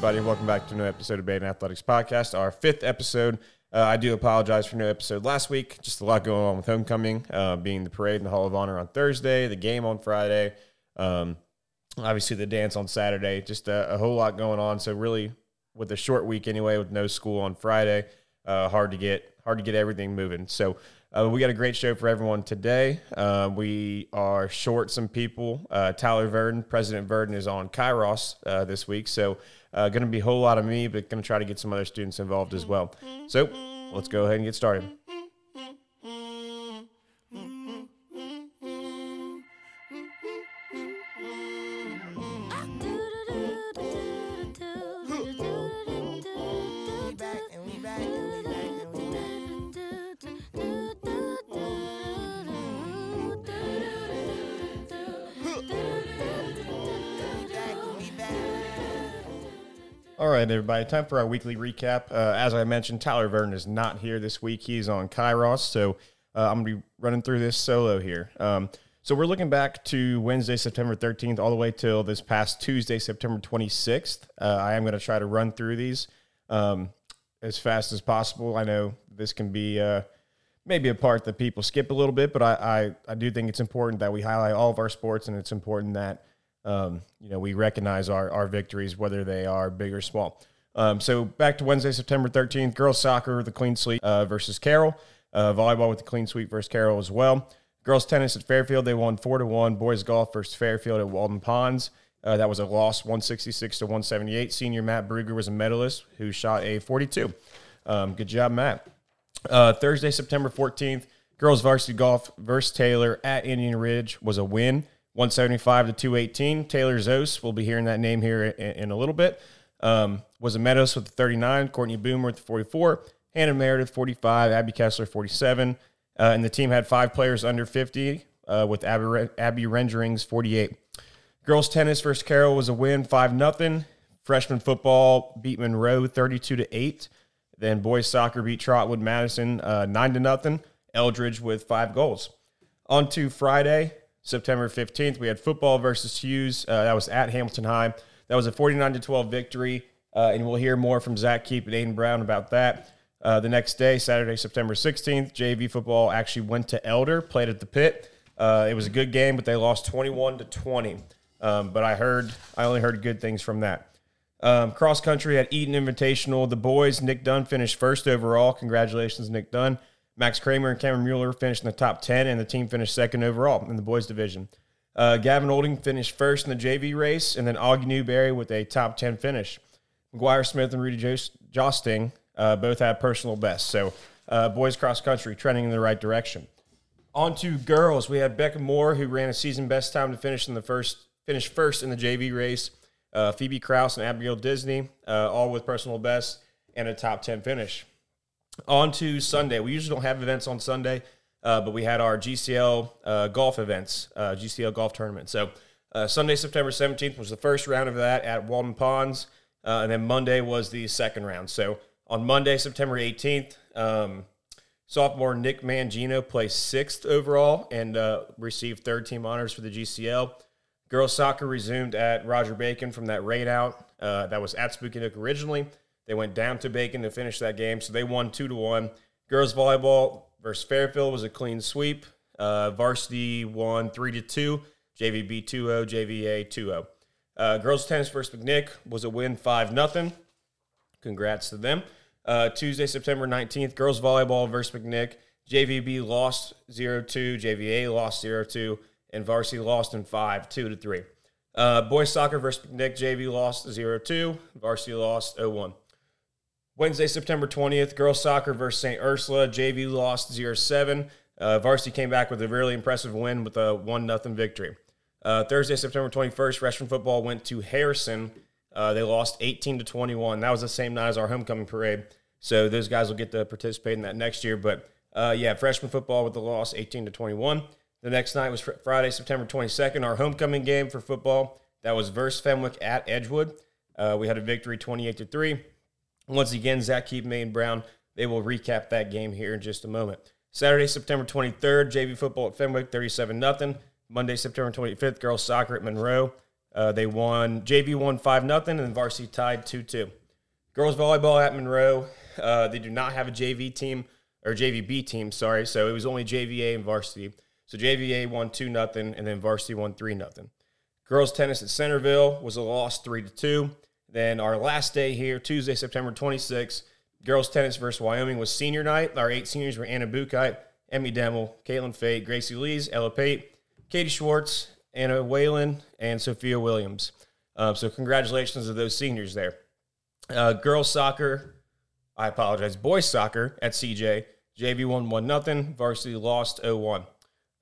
Everybody, welcome back to a new episode of Badin Athletics Podcast, our fifth episode. Uh, I do apologize for no episode last week. Just a lot going on with homecoming, uh, being the parade in the Hall of Honor on Thursday, the game on Friday, um, obviously the dance on Saturday. Just a, a, whole lot going on. So really, with a short week anyway, with no school on Friday, uh, hard to get hard to get everything moving. So uh, we got a great show for everyone today. Uh, we are short some people. Uh, Tyler Verdon, President Verdon, is on Kairos uh, this week. So, uh, going to be a whole lot of me, but going to try to get some other students involved as well. So, let's go ahead and get started. All right, everybody. Time for our weekly recap. Uh, as I mentioned, Tyler Verdon is not here this week. He's on Kairos, so uh, I'm going to be running through this solo here. Um, so we're looking back to Wednesday, September 13th, all the way till this past Tuesday, September 26th. Uh, I am going to try to run through these um, as fast as possible. I know this can be uh, maybe a part that people skip a little bit, but I, I, I do think it's important that we highlight all of our sports, and it's important that um, you know, we recognize our, our victories, whether they are big or small. Um, so back to Wednesday, September 13th, girls soccer, the clean sweep uh, versus Carroll. Uh, volleyball with the clean sweep versus Carroll as well. Girls tennis at Fairfield, they won four to one. Boys golf versus Fairfield at Walden Ponds. Uh, that was a loss, 166 to 178. Senior Matt Bruger was a medalist who shot a 42. Um, good job, Matt. Uh, Thursday, September 14th, girls varsity golf versus Taylor at Indian Ridge was a win. 175 to 218. Taylor Zoz, we'll be hearing that name here in, in a little bit, um, was a medalist with the 39, Courtney Boomer with the 44, Hannah Meridieth 45, Abby Kessler 47. Uh, and the team had five players under 50 uh, with Abby, Abby Rengering's 48. Girls tennis versus Carroll was a win, 5 nothing. Freshman football beat Monroe 32 to 8. Then boys soccer beat Trotwood Madison uh, 9 to nothing. Eldridge with five goals. On to Friday, September 15th, we had football versus Hughes. Uh, that was at Hamilton High. That was a 49 to 12 victory. Uh, and we'll hear more from Zach Kiep and Aiden Brown about that. Uh, the next day, Saturday, September 16th, JV football actually went to Elder, played at the pit. Uh, it was a good game, but they lost 21 to 20. Um, but I heard, I only heard good things from that. Um, cross country at Eaton Invitational. The boys, Nick Dunn finished first overall. Congratulations, Nick Dunn. Max Kramer and Cameron Mueller finished in the top 10, and the team finished second overall in the boys division. Uh, Gavin Olding finished first in the JV race, and then Augie Newberry with a top 10 finish. McGuire Smith and Rudy Josting uh, both had personal bests. So, uh, boys cross country trending in the right direction. On to girls, we had Becca Moore, who ran a season best time to finish in the first finish first in the JV race. Uh, Phoebe Kraus and Abigail Disney, uh, all with personal bests and a top 10 finish. On to Sunday. We usually don't have events on Sunday, uh, but we had our GCL uh, golf events, uh, GCL golf tournament. So uh, Sunday, September 17th was the first round of that at Walden Ponds, uh, and then Monday was the second round. So on Monday, September 18th, um, sophomore Nick Mangino placed sixth overall and uh, received third team honors for the GCL. Girls soccer resumed at Roger Bacon from that rain out. that was at Spooky Nook originally. They went down to Bacon to finish that game, so they won two to one. Girls volleyball versus Fairfield was a clean sweep. Uh, varsity won three to two. JVB 2-0, JVA 2-0. Uh, girls tennis versus McNick was a win 5 nothing. Congrats to them. Uh, Tuesday, September 19th, girls volleyball versus McNick. JVB lost 0-2, JVA lost 0-2, and varsity lost in 5, 2 to 3. Uh, boys soccer versus McNick, JV lost 0-2, varsity lost 0-1. Wednesday, September 20th, girls soccer versus St. Ursula. JV lost 0 7. Uh, varsity came back with a really impressive win with a 1 0 victory. Uh, Thursday, September 21st, freshman football went to Harrison. Uh, they lost 18 to 21. That was the same night as our homecoming parade. So those guys will get to participate in that next year. But uh, yeah, freshman football with the loss 18 to 21. The next night was fr- Friday, September 22nd, our homecoming game for football. That was versus Fenwick at Edgewood. Uh, we had a victory 28 to 3. Once again, Zach Kiep, May, and Brown, they will recap that game here in just a moment. Saturday, September 23rd, JV football at Fenwick, 37 0. Monday, September 25th, girls soccer at Monroe. Uh, they won JV won five nothing, and varsity tied two two. Girls volleyball at Monroe. Uh, they do not have a JV team or JVB team. Sorry, so it was only JVA and varsity. So JVA won two nothing, and then varsity won three nothing. Girls tennis at Centerville was a loss three to two. Then our last day here, Tuesday, September 26th, girls tennis versus Wyoming was senior night. Our eight seniors were Anna Bukite, Emmy Demmel, Caitlin Fate, Gracie Lees, Ella Pate, Katie Schwartz, Anna Whalen, and Sophia Williams. Uh, so congratulations to those seniors there. Uh, girls soccer, I apologize, boys soccer at CJ. JV won 1 nothing. Varsity lost 0 1.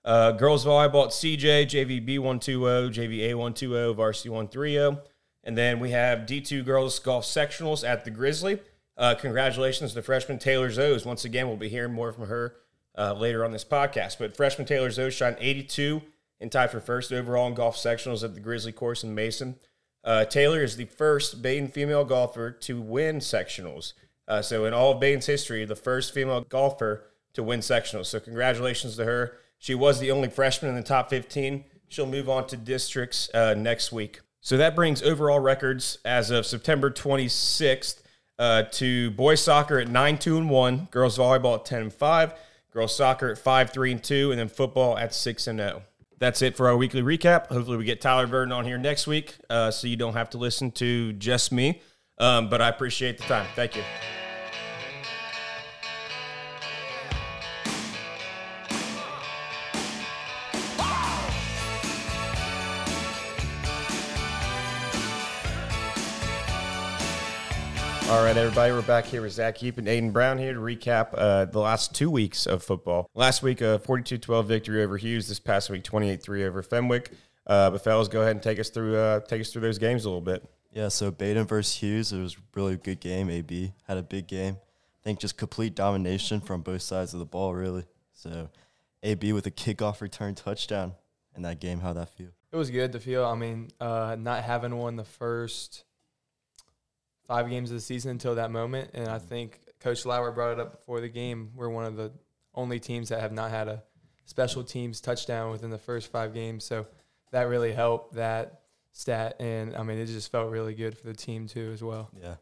Uh, girls volleyball at CJ, JVB 1 2 0, JVA 1 2 0, Varsity 1 3 0. And then we have D2 girls golf sectionals at the Grizzly. Uh, congratulations to freshman Taylor Zoz. Once again, we'll be hearing more from her uh, later on this podcast. But freshman Taylor Zoz shot 82 and tied for first overall in golf sectionals at the Grizzly course in Mason. Uh, Taylor is the first Badin female golfer to win sectionals. Uh, so, in all of Badin's history, the first female golfer to win sectionals. So, congratulations to her. She was the only freshman in the top 15. She'll move on to districts uh, next week. So, that brings overall records as of September 26th uh, to boys soccer at 9 2 and 1, girls volleyball at 10 and 5, girls soccer at 5 3 and 2, and then football at 6 and 0 that's it for our weekly recap. Hopefully, we get Tyler Verdon on here next week uh, so you don't have to listen to just me. Um, but I appreciate the time. Thank you. All right, everybody, we're back here with Zach Kiep and Aiden Brown here to recap uh, the last two weeks of football. Last week, a 42-12 victory over Hughes. This past week, 28-3 over Fenwick. Uh, but fellas, go ahead and take us through uh, take us through those games a little bit. Yeah, so Badin versus Hughes, it was a really good game. AB had a big game. I think just complete domination from both sides of the ball, really. So AB with a kickoff return touchdown in that game. How'd that feel? It was good to feel. I mean, uh, not having won the first five games of the season until that moment. And I think Coach Lauer brought it up before the game. We're one of the only teams that have not had a special teams touchdown within the first five games. So that really helped that stat. And I mean, it just felt really good for the team too as well. Yeah.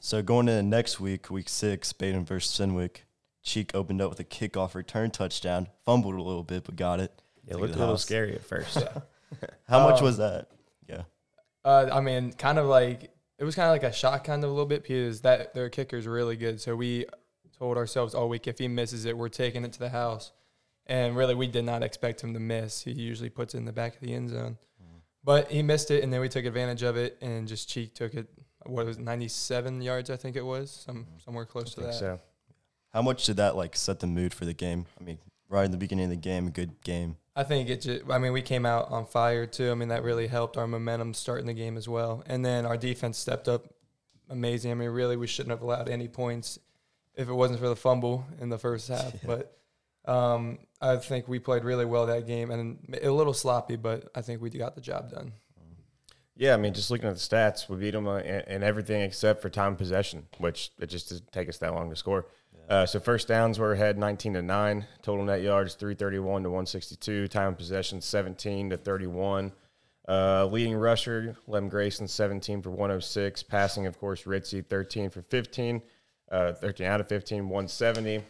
So going into next week, week six, Badin versus Fenwick. Cheek opened up with a kickoff return touchdown, fumbled a little bit, but got it. It looked a little scary at first. How much Um, was that? Yeah. Uh, I mean, kind of like it was kind of like a shock, kind of a little bit because that their kicker is really good. So we told ourselves all week if he misses it, we're taking it to the house. And really, we did not expect him to miss. He usually puts it in the back of the end zone, mm-hmm. but he missed it, and then we took advantage of it, and just Cheek took it. What was it, 97 yards? I think it was some mm-hmm. somewhere close to I think that. so. How much did that like set the mood for the game? I mean, right in the beginning of the game, a good game. I think it just, I mean, we came out on fire too. I mean, that really helped our momentum starting the game as well. And then our defense stepped up amazing. I mean, really, we shouldn't have allowed any points if it wasn't for the fumble in the first half. Yeah. But um, I think we played really well that game and a little sloppy, but I think we got the job done. Yeah, I mean, just looking at the stats, we beat them uh, in, in everything except for time possession, which it just didn't take us that long to score. Uh, so first downs were ahead 19 to 9. Total net yards 331 to 162. Time of possession 17 to 31. Uh, leading rusher Lem Grayson 17 for 106. Passing, of course, Ritzy 13 for 15. Uh, 13 out of 15, 170.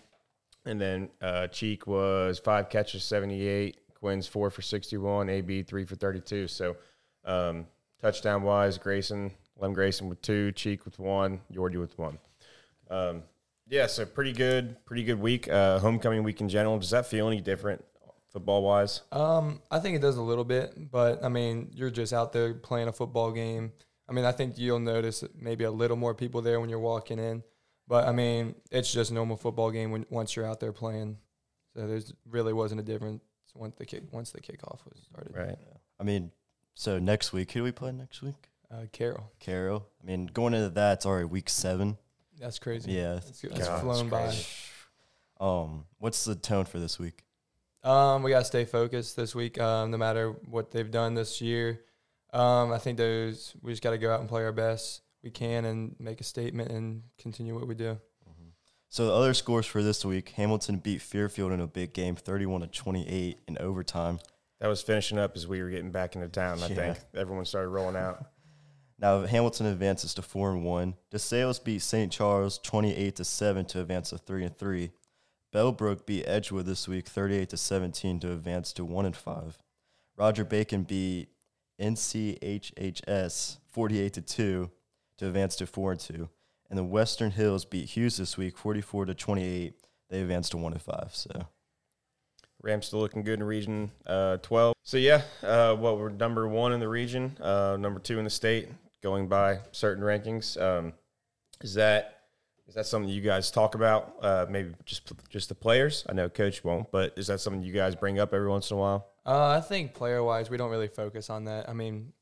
And then uh, Cheek was five catches, 78. Quinn's four for 61. AB three for 32. So um, touchdown wise, Grayson, Lem Grayson with two, Cheek with one, Yordi with one. Um, yeah, so pretty good, pretty good week. Uh, homecoming week in general. Does that feel any different football wise? Um, I think it does a little bit, but I mean, you're just out there playing a football game. I mean, I think you'll notice maybe a little more people there when you're walking in, but I mean, it's just normal football game when once you're out there playing. So there's really wasn't a difference once the kick once the kickoff was started. Right. I mean, so next week, who do we play next week? Uh, Carol, Carroll. I mean, going into that, it's already week seven. That's crazy. Yeah. it's, it's God, flown it's by. Um, what's the tone for this week? Um, we gotta stay focused this week. Um, no matter what they've done this year, um, I think those we just got to go out and play our best we can and make a statement and continue what we do. So the other scores for this week: Hamilton beat Fairfield in a big game, thirty-one to twenty-eight in overtime. That was finishing up as we were getting back into town. I Yeah. think everyone started rolling out. Now Hamilton advances to four and one. DeSales beat St. Charles twenty eight to seven to advance to three and three. Bellbrook beat Edgewood this week thirty eight to seventeen to advance to one and five. Roger Bacon beat NCHHS forty eight to two to advance to four and two. And the Western Hills beat Hughes this week forty four to twenty eight. They advanced to one and five. So Rams still looking good in region uh, 12. So, yeah, uh, what we're number one in the region, uh, number two in the state, going by certain rankings. Um, is that is that something you guys talk about? Uh, maybe just just the players. I know coach won't, but is that something you guys bring up every once in a while? Uh, I think player wise, we don't really focus on that. I mean,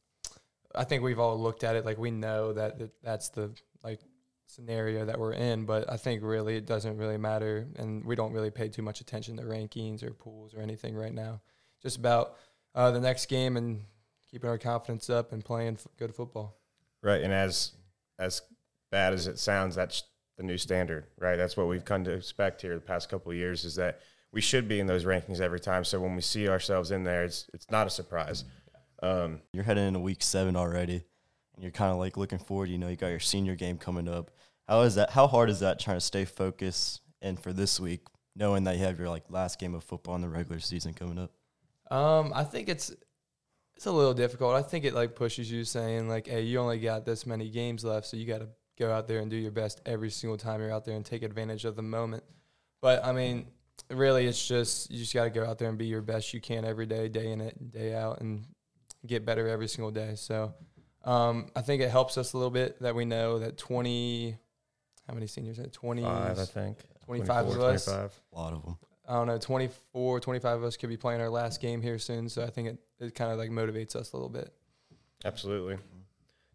I think we've all looked at it like we know that that's the like scenario that we're in, but I think really it doesn't really matter, and we don't really pay too much attention to rankings or pools or anything right now. Just about uh, the next game and keeping our confidence up and playing f- good football. Right, and as as bad as it sounds, that's the new standard, right? That's what we've come to expect here the past couple of years is that we should be in those rankings every time. So when we see ourselves in there, it's it's not a surprise. Um, you're heading into week seven already, and you're kind of like looking forward. You know, you got your senior game coming up. How is that? How hard is that trying to stay focused and for this week, knowing that you have your like last game of football in the regular season coming up? Um, I think it's it's a little difficult. I think it like pushes you saying like, hey, you only got this many games left, so you got to go out there and do your best every single time you're out there and take advantage of the moment. But I mean, really, it's just you just got to go out there and be your best you can every day, day in it, and day out, and get better every single day. So um, I think it helps us a little bit that we know that twenty, how many seniors? Twenty five, I think. 25 of 24, us. 25. A lot of them. I don't know, 24, 25 of us could be playing our last game here soon. So I think it, it kind of like motivates us a little bit. Absolutely.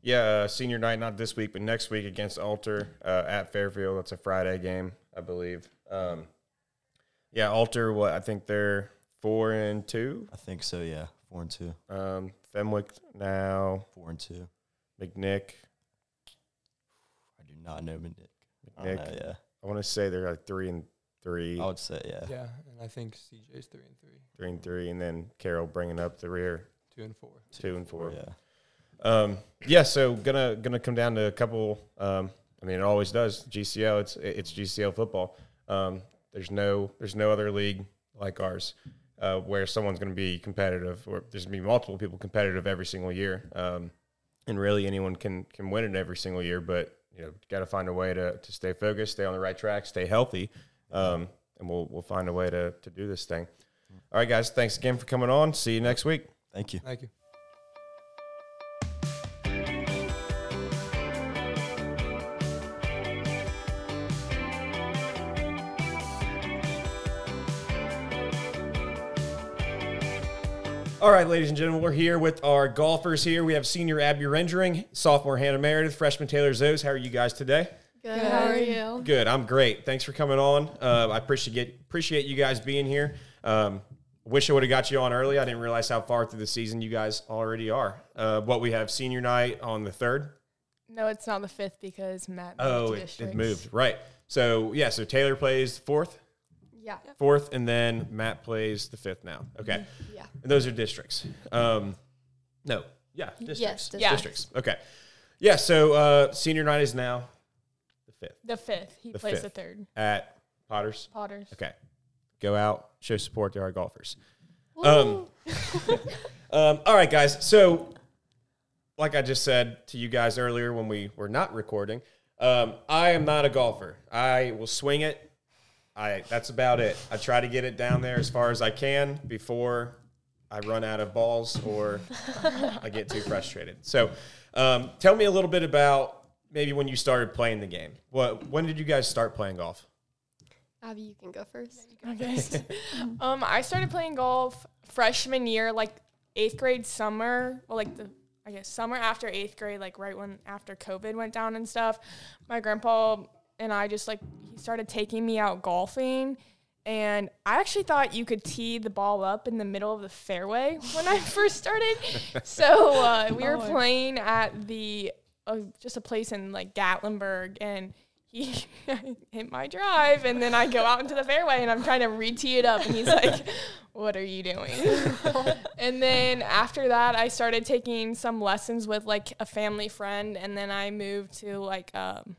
Yeah, uh, senior night, not this week, but next week against Alter uh, at Fairfield. That's a Friday game, I believe. Um, yeah, Alter, what I think they're four and two. I think so. Yeah, four and two. Um, Fenwick now, Four and two. McNick. I do not know Nick. I McNick. don't know, yeah, I want to say they're like three and three, I would say yeah. Yeah. And I think CJ's three and three, three and three, and then Carroll bringing up the rear, two and four. two and four. Yeah. Um, yeah, so gonna gonna come down to a couple. Um, I mean, it always does. GCL, it's it's GCL football. Um, there's no there's no other league like ours uh, where someone's going to be competitive, or there's going to be multiple people competitive every single year. Um, and really, anyone can can win it every single year, but you know, got to find a way to to stay focused, stay on the right track, stay healthy, um, and we'll we'll find a way to to do this thing. All right, guys, thanks again for coming on. See you next week. Thank you. Thank you. All right, ladies and gentlemen, we're here with our golfers here. We have senior Abby Rengering, sophomore Hannah Meridieth, freshman Taylor Zoz. How are you guys today? Good. How are you? Good. I'm great. Thanks for coming on. Uh, I appreciate appreciate you guys being here. Um, wish I would have got you on early. I didn't realize how far through the season you guys already are. Uh, what we have senior night on the third. No, it's not the fifth because Matt. Moved Oh, it, it moved right. So yeah, so Taylor plays fourth, Yeah. fourth, and then Matt plays the fifth now. Okay. Yeah. And those are districts. Um, no, yeah, districts. Yes, districts. districts. Okay. Yeah. So uh, senior night is now the fifth The fifth. He The plays fifth. the third. at Potters. Potters. Okay. Go out, show support to our golfers. Um, um, all right, guys. So, like I just said to you guys earlier when we were not recording, um, I am not a golfer. I will swing it. I that's about it. I try to get it down there as far as I can before I run out of balls or I get too frustrated. So, um, tell me a little bit about maybe when you started playing the game. What when did you guys start playing golf? Abby, you can go first. Okay. um, I started playing golf freshman year, like eighth grade summer. Well, like the I guess summer after eighth grade, like right when after COVID went down and stuff. My grandpa and I just like he started taking me out golfing. And I actually thought you could tee the ball up in the middle of the fairway when I first started. So uh, we were Oh. playing at the uh, just a place in like Gatlinburg, and he hit my drive, and then I go out into the fairway, and I'm trying to re-tee it up, and he's like, "What are you doing?" and then after that, I started taking some lessons with like a family friend, and then I moved to like um,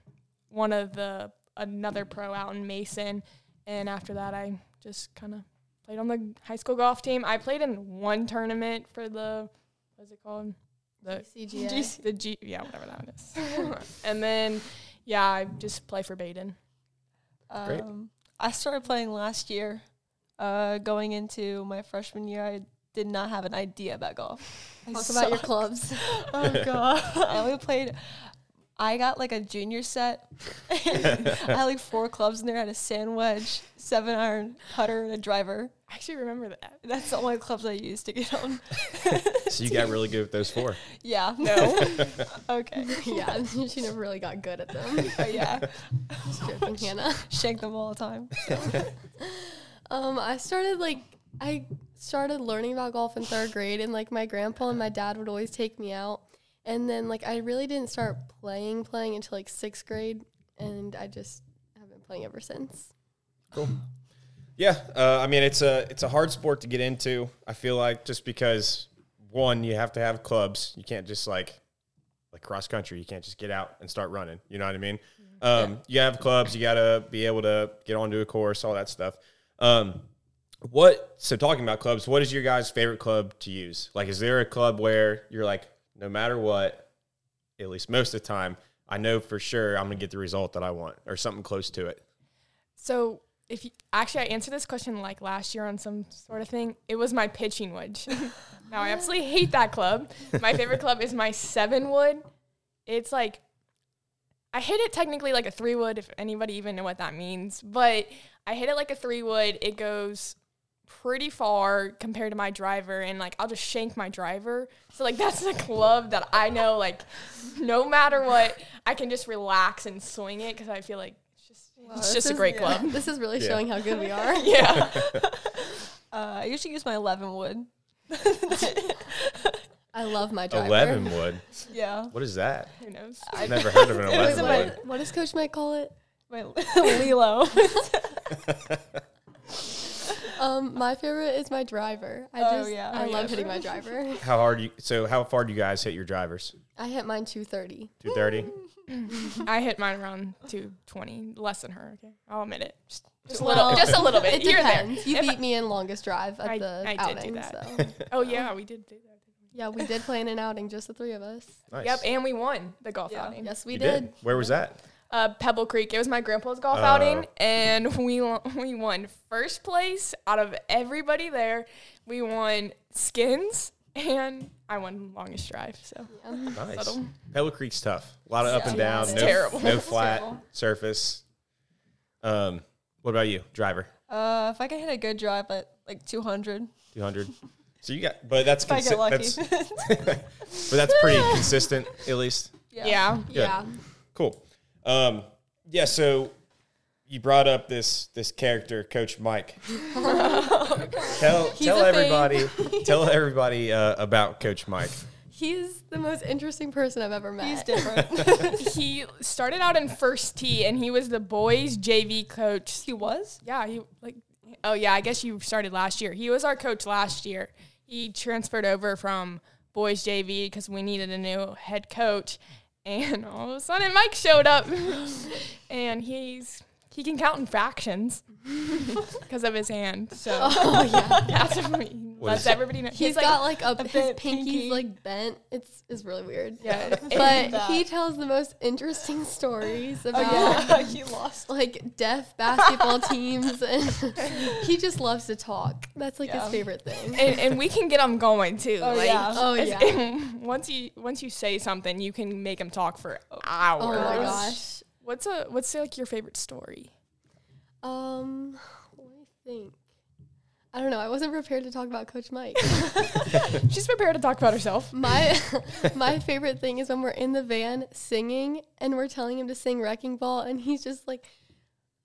one of the another pro out in Mason, and after that, I just kind of played on the high school golf team. I played in one tournament for the what's it called? The CGA. the G yeah, whatever that one is. and then yeah, I just play for Badin. Great. Um, I started playing last year. Uh, going into my freshman year, I did not have an idea about golf. I Talk about your clubs. Oh god! I only played. I got like a junior set. I had like four clubs in there. I had a sand wedge, seven iron, putter, and a driver. I actually remember that. That's the only clubs I used to get on. So you got really good with those four. Yeah. No. Okay. yeah, she never really got good at them. But yeah. Just joking, Hannah. Shake them all the time. Um, I started like I started learning about golf in third grade, and like my grandpa and my dad would always take me out, and then like I really didn't start playing playing until like sixth grade, and I just have been playing ever since. Cool. Yeah, uh, I mean it's a it's a hard sport to get into. I feel like just because one, you have to have clubs. You can't just like like cross country. You can't just get out and start running. You know what I mean? Um, You have clubs. You got to be able to get onto a course, all that stuff. Um, what? So talking about clubs, what is your guys' favorite club to use? Like, is there a club where you're like, no matter what, at least most of the time, I know for sure I'm gonna get the result that I want or something close to it. So if you, actually I answered this question like last year on some sort of thing, it was my pitching wedge. now I absolutely hate that club. My favorite club is my seven wood. It's like I hit it technically like a three wood, if anybody even know what that means. But I hit it like a three wood. It goes pretty far compared to my driver and like I'll just shank my driver. So like that's the club that I know like no matter what I can just relax and swing it because I feel like it's just it's this just a is- great club. This is really Yeah. showing how good we are. yeah. Uh, I usually use my 11 wood. I love my driver. Eleven wood. Yeah. What is that? Who knows? I've never heard of an eleven wood. What, what does Coach Mike call it? My Lilo. Um, my favorite is my driver. I Oh, just yeah. I Oh, love yeah. hitting my driver. How hard you? So how far do you guys hit your drivers? I hit mine 230. Two thirty. I hit mine around 220, less than her. Okay, I'll admit it. Just, just a little, just a little bit. It Here and there. depends. You If beat me in longest drive at I- the I did outing. do that. So Oh yeah, we did do that. yeah, we did play in an outing, just the three of us. Nice. Yep, and we won the golf Yeah. outing. Yes, we You did. Where was that? Uh, Pebble Creek. It was my grandpa's golf Oh. outing, and we won, we won first place out of everybody there. We won skins, and I won longest drive. So Yeah. Nice. Subtle. Pebble Creek's tough. A lot of up and down. it's no, terrible. No flat terrible. surface. Um, what about you, driver? Uh, if I can hit a good drive at like 200, Two hundred. So you got, but that's if I get consi- that's but that's pretty consistent at least. yeah. Yeah. Cool. Um, yeah. So you brought up this this character, Coach Mike. tell He's tell a thing. everybody tell everybody uh, about Coach Mike. He's the most interesting person I've ever met. He's different. he started out in first tee, and he was the boys JV coach. he was? Yeah, he like. Oh yeah, I guess you started last year. He was our coach last year. He transferred over from boys JV because we needed a new head coach, and all of a sudden Mike showed up, and he's he can count in fractions because of his hand. So Oh yeah. that's what he What lets everybody know. He's got like a, his bent pinky's pinky. like bent. It's is really weird. yeah, But he tells the most interesting stories oh, about Oh, yeah. he lost. like deaf basketball teams and he just loves to talk. That's like Yeah. his favorite thing. and, and we can get him going too. Oh, like, yeah. Oh, yeah. once you once you say something, you can make him talk for hours. Oh my gosh. What's a what's like your favorite story? Um, let me think. I don't know. I wasn't prepared to talk about Coach Mike. She's prepared to talk about herself. my my favorite thing is when we're in the van singing and we're telling him to sing Wrecking Ball and he's just like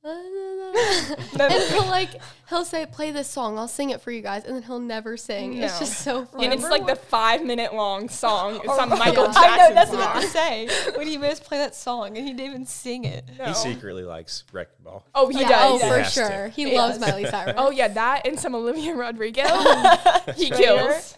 and he'll like he'll say, "Play this song. I'll sing it for you guys," and then he'll never sing. It's just so funny. and it's like the five minute long song. It's on. Oh Michael I Jackson's I know that's what song. I say when he missed play that song and he didn't even sing it. No. He secretly likes wrecking ball. Oh, he yeah, does. oh He for has to. sure. He He loves. Miley Cyrus. Oh yeah, that and some Olivia Rodrigo. he kills.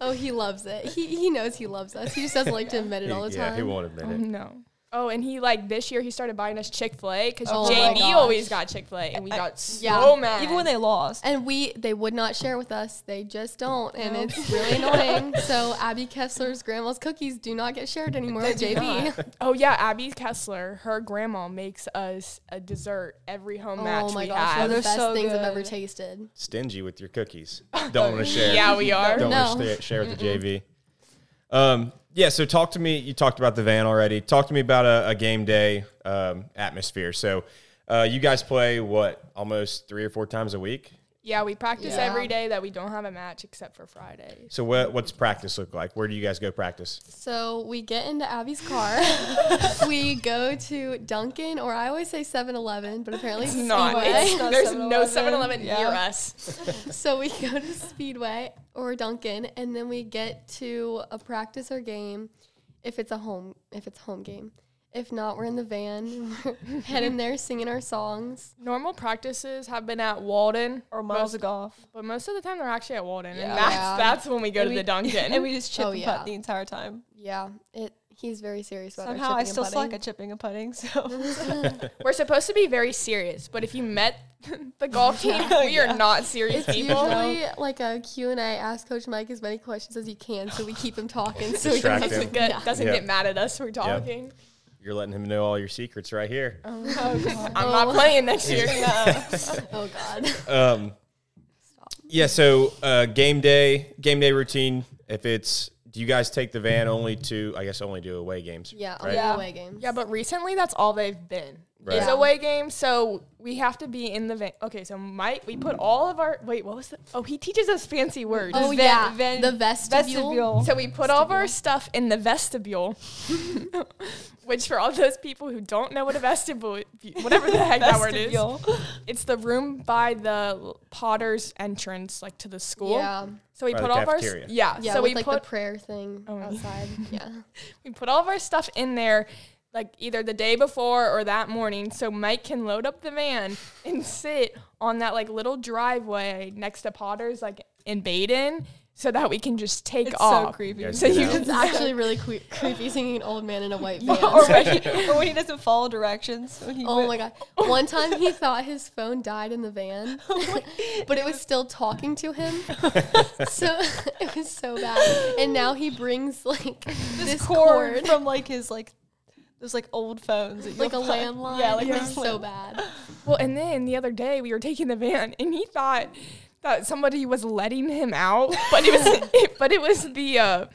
Oh, he loves it. He he knows he loves us. He just doesn't like to admit it all the yeah, time. he won't admit Oh it. no. Oh, and he like this year he started buying us Chick Fil A because Oh my JV always got Chick Fil A, and we got so yeah. mad. Even when they lost. And we they would not share with us. They just don't, and No. it's really annoying. So Abby Kessler's grandma's cookies do not get shared anymore with JV. oh yeah, Abby Kessler, her grandma makes us a dessert every home match Oh my we gosh, have. one of they're the best so things I've ever tasted. Stingy with your cookies. Don't want to share. Yeah, we are. Don't No. want to share with the JV. Um, yeah, so talk to me. You talked about the van already. Talk to me about a, a game day um, atmosphere. So, uh, you guys play what almost three or four times a week. Yeah, we practice Yeah. every day that we don't have a match except for Fridays. So, what what's practice look like? Where do you guys go practice? So we get into Abby's car. we go to Dunkin', or I always say 7-Eleven, but apparently it's Not. Speedway. It's, not there's no 7-Eleven. 7-Eleven near us. so we go to Speedway or Dunkin', and then we get to a practice or game if it's a home if it's a home game. If not, we're in the van, we're heading there singing our songs. Normal practices have been at Walden or miles most, of golf. but most of the time they're actually at Walden, Yeah. and that's Yeah. that's when we go And to we- the Dunkin'. And we just chip Oh, and yeah. putt the entire time. Yeah, it. He's very serious about Somehow our I still and suck at chipping and putting, so We're supposed to be very serious, but if you met the golf team, we Yeah. are not serious It's people. usually like a Q&A, ask Coach Mike as many questions as you can so we keep him talking so he can Distract him. Doesn't get, Yeah. doesn't Yeah. get mad at us for talking. You're letting him know all your secrets right here. I'm not playing next year. Oh God. Um, yeah. So, uh, game day, game day routine. If it's, do you guys take the van only to? I guess only do away games. Yeah, Right. Yeah. away games. Yeah, but recently that's all they've been. Right. Is Yeah. away game, so we have to be in the van. Okay, so Mike, we put all of our wait. What was the? Oh, he teaches us fancy words. Oh Van- yeah, van- the vestibule. vestibule. So we put all of our stuff in the vestibule, which for all those people who don't know what a vestibule, whatever the heck that word is, it's the room by the Potter's entrance, like to the school. Yeah, So we By put the all of our s- yeah. yeah, so with we like put the prayer thing Oh, outside. yeah. we put all of our stuff in there like either the day before or that morning so Mike can load up the van and sit on that like little driveway next to Potter's like in Badin so that we can just take It's so off. creepy. You guys So get you out. It's actually really que- creepy seeing an old man in a white van. or, when he, or when he doesn't follow directions. When he Oh went- my god. One time he thought his phone died in the van, oh but it was still talking to him. so it was so bad. And now he brings like this, this, cord, cord, from like his like those like old phones. that like a find- landline. Yeah, like it was so bad. Well, and then the other day we were taking the van and he thought that somebody was letting him out, but it was but it was the uh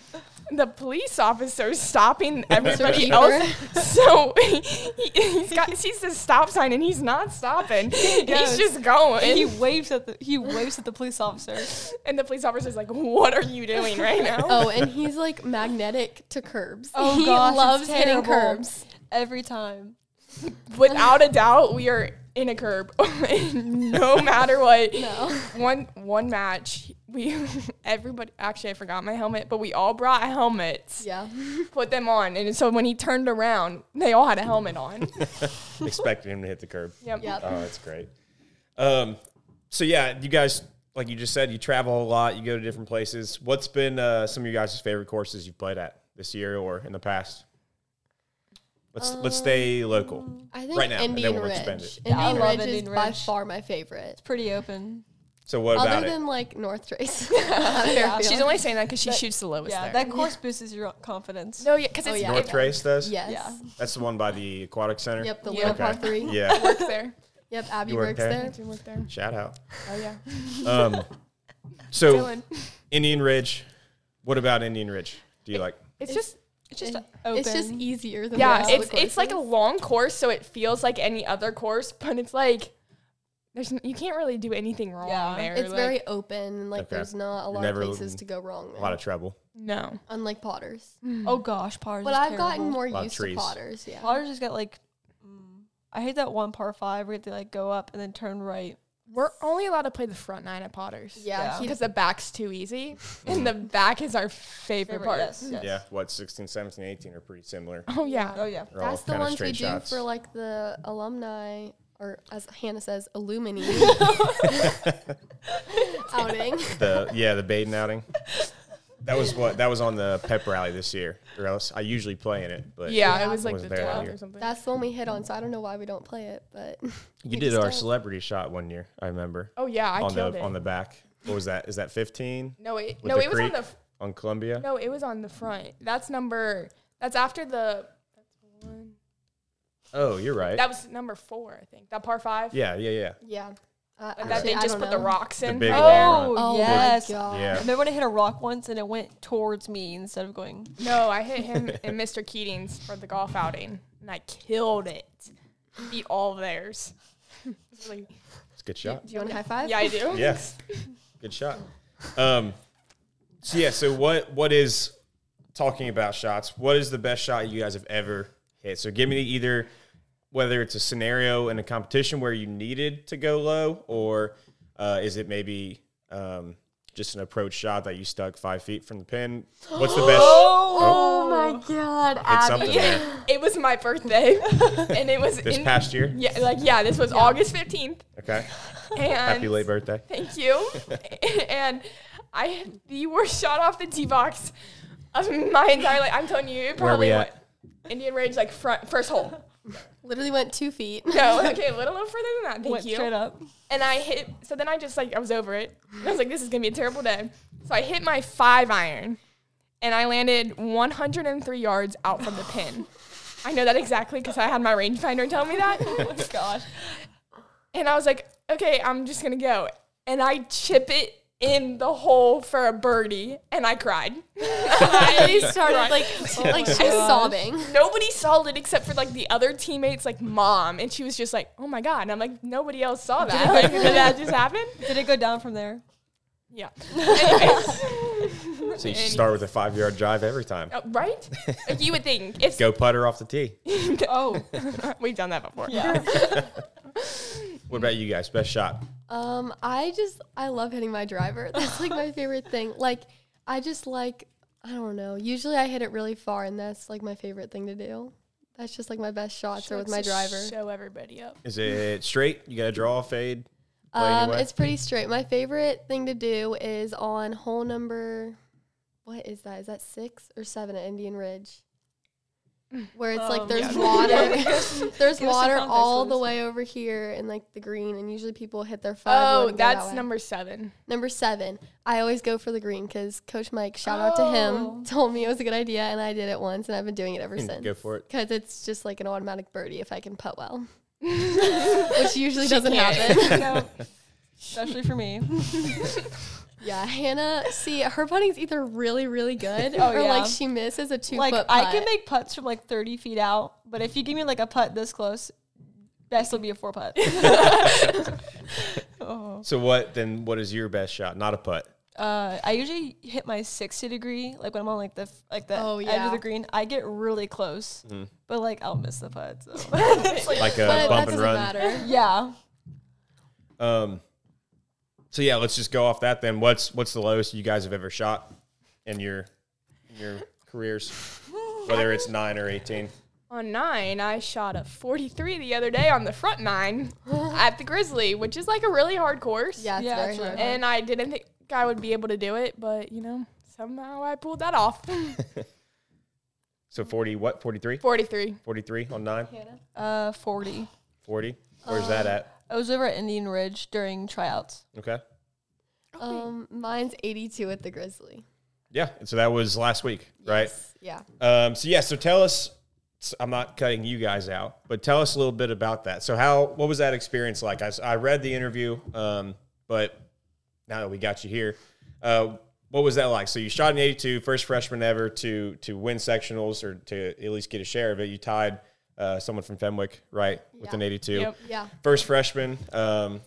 the police officer stopping everybody else. So he, he's got sees the stop sign and he's not stopping. He's just going. And he waves at the he waves at the police officer. And the police officer's like, "What are you doing right now?" Oh, and he's like magnetic to curbs. Oh he gosh, loves hitting curbs. Every time. Without a doubt, we are in a curb, no matter what. No. One one match, we everybody. Actually, I forgot my helmet, but we all brought helmets. Yeah. Put them on, and so when he turned around, they all had a helmet on. Expecting him to hit the curb. Yep. Yep. Oh, that's great. Um, so yeah, you guys, like you just said, you travel a lot. You go to different places. What's been uh, some of your guys' favorite courses you've played at this year or in the past? Let's let's stay local. I think Right now, and then Indian we'll Ridge. expand it. Yeah, I Indian love Ridge is Indian by Ridge. far my favorite. It's pretty open. So what about Other it? than like North Trace. Yeah. She's only saying that because she That- shoots the lowest Yeah, there. that course boosts your confidence. no, yeah, because Oh, it's yeah. North Trace does. yes. Yeah. That's the one by the aquatic center. Yep, the Yeah. little Okay. par three. Yeah. it works there. Yep, Abby You work works there? there. Do work there. Shout out. Oh yeah. Um, so Dylan. Indian Ridge. What about Indian Ridge? Do you like? It's just It's just open. It's just easier than yeah, the it's the it's like a long course, so it feels like any other course, but it's like there's n- you can't really do anything wrong Yeah. there. It's like- very open and like Okay. there's not a lot never of places to go wrong. A There, lot of trouble. no. unlike Potters. oh gosh, Potters. But is I've gotten terrible. more Lot of used to trees. Potters. Yeah. Potters just got like mm, I hate that one par five where you have to like go up and then turn right. We're only allowed to play the front nine at Potters. Yeah, Yeah. Because the back's too easy. and the back is our favorite, Favorite, part. yes, yes. Yeah, what 16, 17, 18 are pretty similar. Oh, yeah. Oh yeah. They're That's the ones we do shots. for like the alumni, or as Hannah says, alumni outing. the yeah, the Badin outing. That was what that was on the pep rally this year. Or else I usually play in it, but Yeah, Yeah. it was like the there that 12th or something. That's the one we hit on, so I don't know why we don't play it, but you did our don't. celebrity shot one year. I remember oh, yeah. I on killed the it. on the back. What was that? Is that 15 no, it, no, it was on the f- on Columbia? no, it was on the front. That's number. That's after the. That's one. Oh, you're right. That was number four, I think. That par five. yeah, yeah, yeah. yeah. Uh, That actually, they just don't put the rocks in. big right one. there. Oh, Oh yes. my god. Yeah. I remember when I hit a rock once and it went towards me instead of going. No, I hit him and Mr. Keating's for the golf outing, and I killed it. Beat all of theirs. It's really- It's a good shot. Do you want a high five? yeah, I do. Yes. Good shot. Um, so yeah, so what what is talking about shots? What is the best shot you guys have ever hit? So give me either whether it's a scenario in a competition where you needed to go low, or uh, is it maybe um, just an approach shot that you stuck five feet from the pin? What's the best? Oh my god, It's something Abby. there. It was my birthday, and it was This in, past year. yeah, like yeah, this was August fifteenth, Okay. and Happy late birthday. Thank you. and I had the worst shot off the tee box of my entire life. I'm telling you, it Where are we probably at? went Indian Ridge like front first hole. Literally went two feet. No, okay, a little, further than that. Thank went you. straight up. And I hit. So then I just like I was over it. I was like, this is gonna be a terrible day. So I hit my five iron, and I landed 103 yards out from the pin. I know that exactly because I had my rangefinder tell me that. Oh my gosh. And I was like, okay, I'm just gonna go. And I chip it in the hole for a birdie, and I cried. I started Cried. like like she was sobbing. Nobody saw it except for like the other teammates, like mom, and she was just like, "Oh my god!" And I'm like, nobody else saw that. Like, did that just happen? Did it go down from there? Yeah. So you should start with a five yard drive every time. Uh, right? Like, you would think if Go putter off the tee. Oh, we've done that before. yeah. What about you guys? Best shot? Um, I just I love hitting my driver. That's like my favorite thing. Like I just like I don't know. Usually I hit it really far, and that's like my favorite thing to do. That's just like my best shots are with my driver. Show everybody up. Is it straight? You got to draw a fade? Um, it's pretty straight. My favorite thing to do is on hole number. What is that? Is that six or seven at Indian Ridge? Where it's like Um, there's yeah. water, there's Give water all the way over here in like the green, and usually people hit their five. Oh, wood and go that that's number seven. Number seven. I always go for the green because Coach Mike, shout out to him, Oh. told me it was a good idea, and I did it once, and I've been doing it ever since. Go for it. Because it's just like an automatic birdie if I can putt well, which usually doesn't can't. happen. no. Especially for me. Yeah, Hannah, see, her putting's either really, really good, Oh, or yeah. like she misses a two like foot I can make putts from like 30 feet out, but if you give me like a putt this close, best will be a four putt. oh. So what then? What is your best shot? Not a putt. Uh, I usually hit my 60 degree, like when I'm on like the like the Oh, edge of the green. I get really close, Mhm. but like I'll miss the putt. So It's like- Like a but that bump and doesn't run. matter. yeah, Um. So yeah, let's just go off that then. What's what's the lowest you guys have ever shot in your in your careers? Whether it's nine or eighteen. On nine, I shot a 43 the other day on the front nine at the Grizzly, which is like a really hard course. Yeah, it's Yeah, very it's really hard. And I didn't think I would be able to do it, but you know, somehow I pulled that off. So forty what? 43? 43. 43 on nine? uh, 40. 40? Where's that at? I was over at Indian Ridge during tryouts. Okay. Um, mine's 82 at the Grizzly. Yeah. So that was last week, right? Yes, Yeah. Um, so yeah, so tell us. I'm not cutting you guys out, but tell us a little bit about that. So how what was that experience like? I, s- I read the interview, um, but now that we got you here, uh, what was that like? So you shot an 82, first freshman ever to to win sectionals or to at least get a share of it. You tied uh, someone from Fenwick, right, with Yeah. an 82. Yep. Yeah. First freshman, um,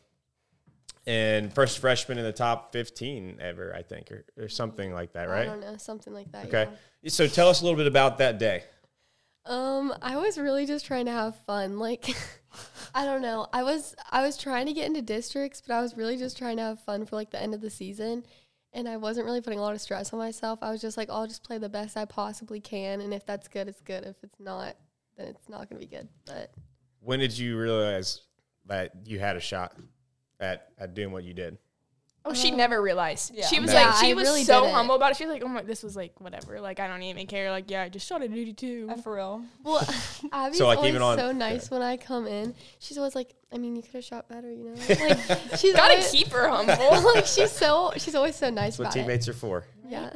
and first freshman in the top 15 ever, I think, or, or something like that, right? I don't know, something like that. Okay. yeah. So tell us a little bit about that day. Um, I was really just trying to have fun. Like, I don't know. I was I was trying to get into districts, but I was really just trying to have fun for like the end of the season. And I wasn't really putting a lot of stress on myself. I was just like, I'll just play the best I possibly can, and if that's good, it's good. If it's not, then it's not gonna be good. But When did you realize that you had a shot at, at doing what you did? Oh, she never realized. Yeah. She was No. like, Yeah, she I was really so didn't. humble about it. She was like, oh my, this was like whatever. Like I don't even care. Like yeah, I just shot at 82. Uh, for real. well, Abby's So, like, always even on- so nice when I come in. She's always like, I mean, you could have shot better, you know. Like, she's Gotta always, keep her humble. like she's so she's always so nice That's what about it. teammates are for. Yeah.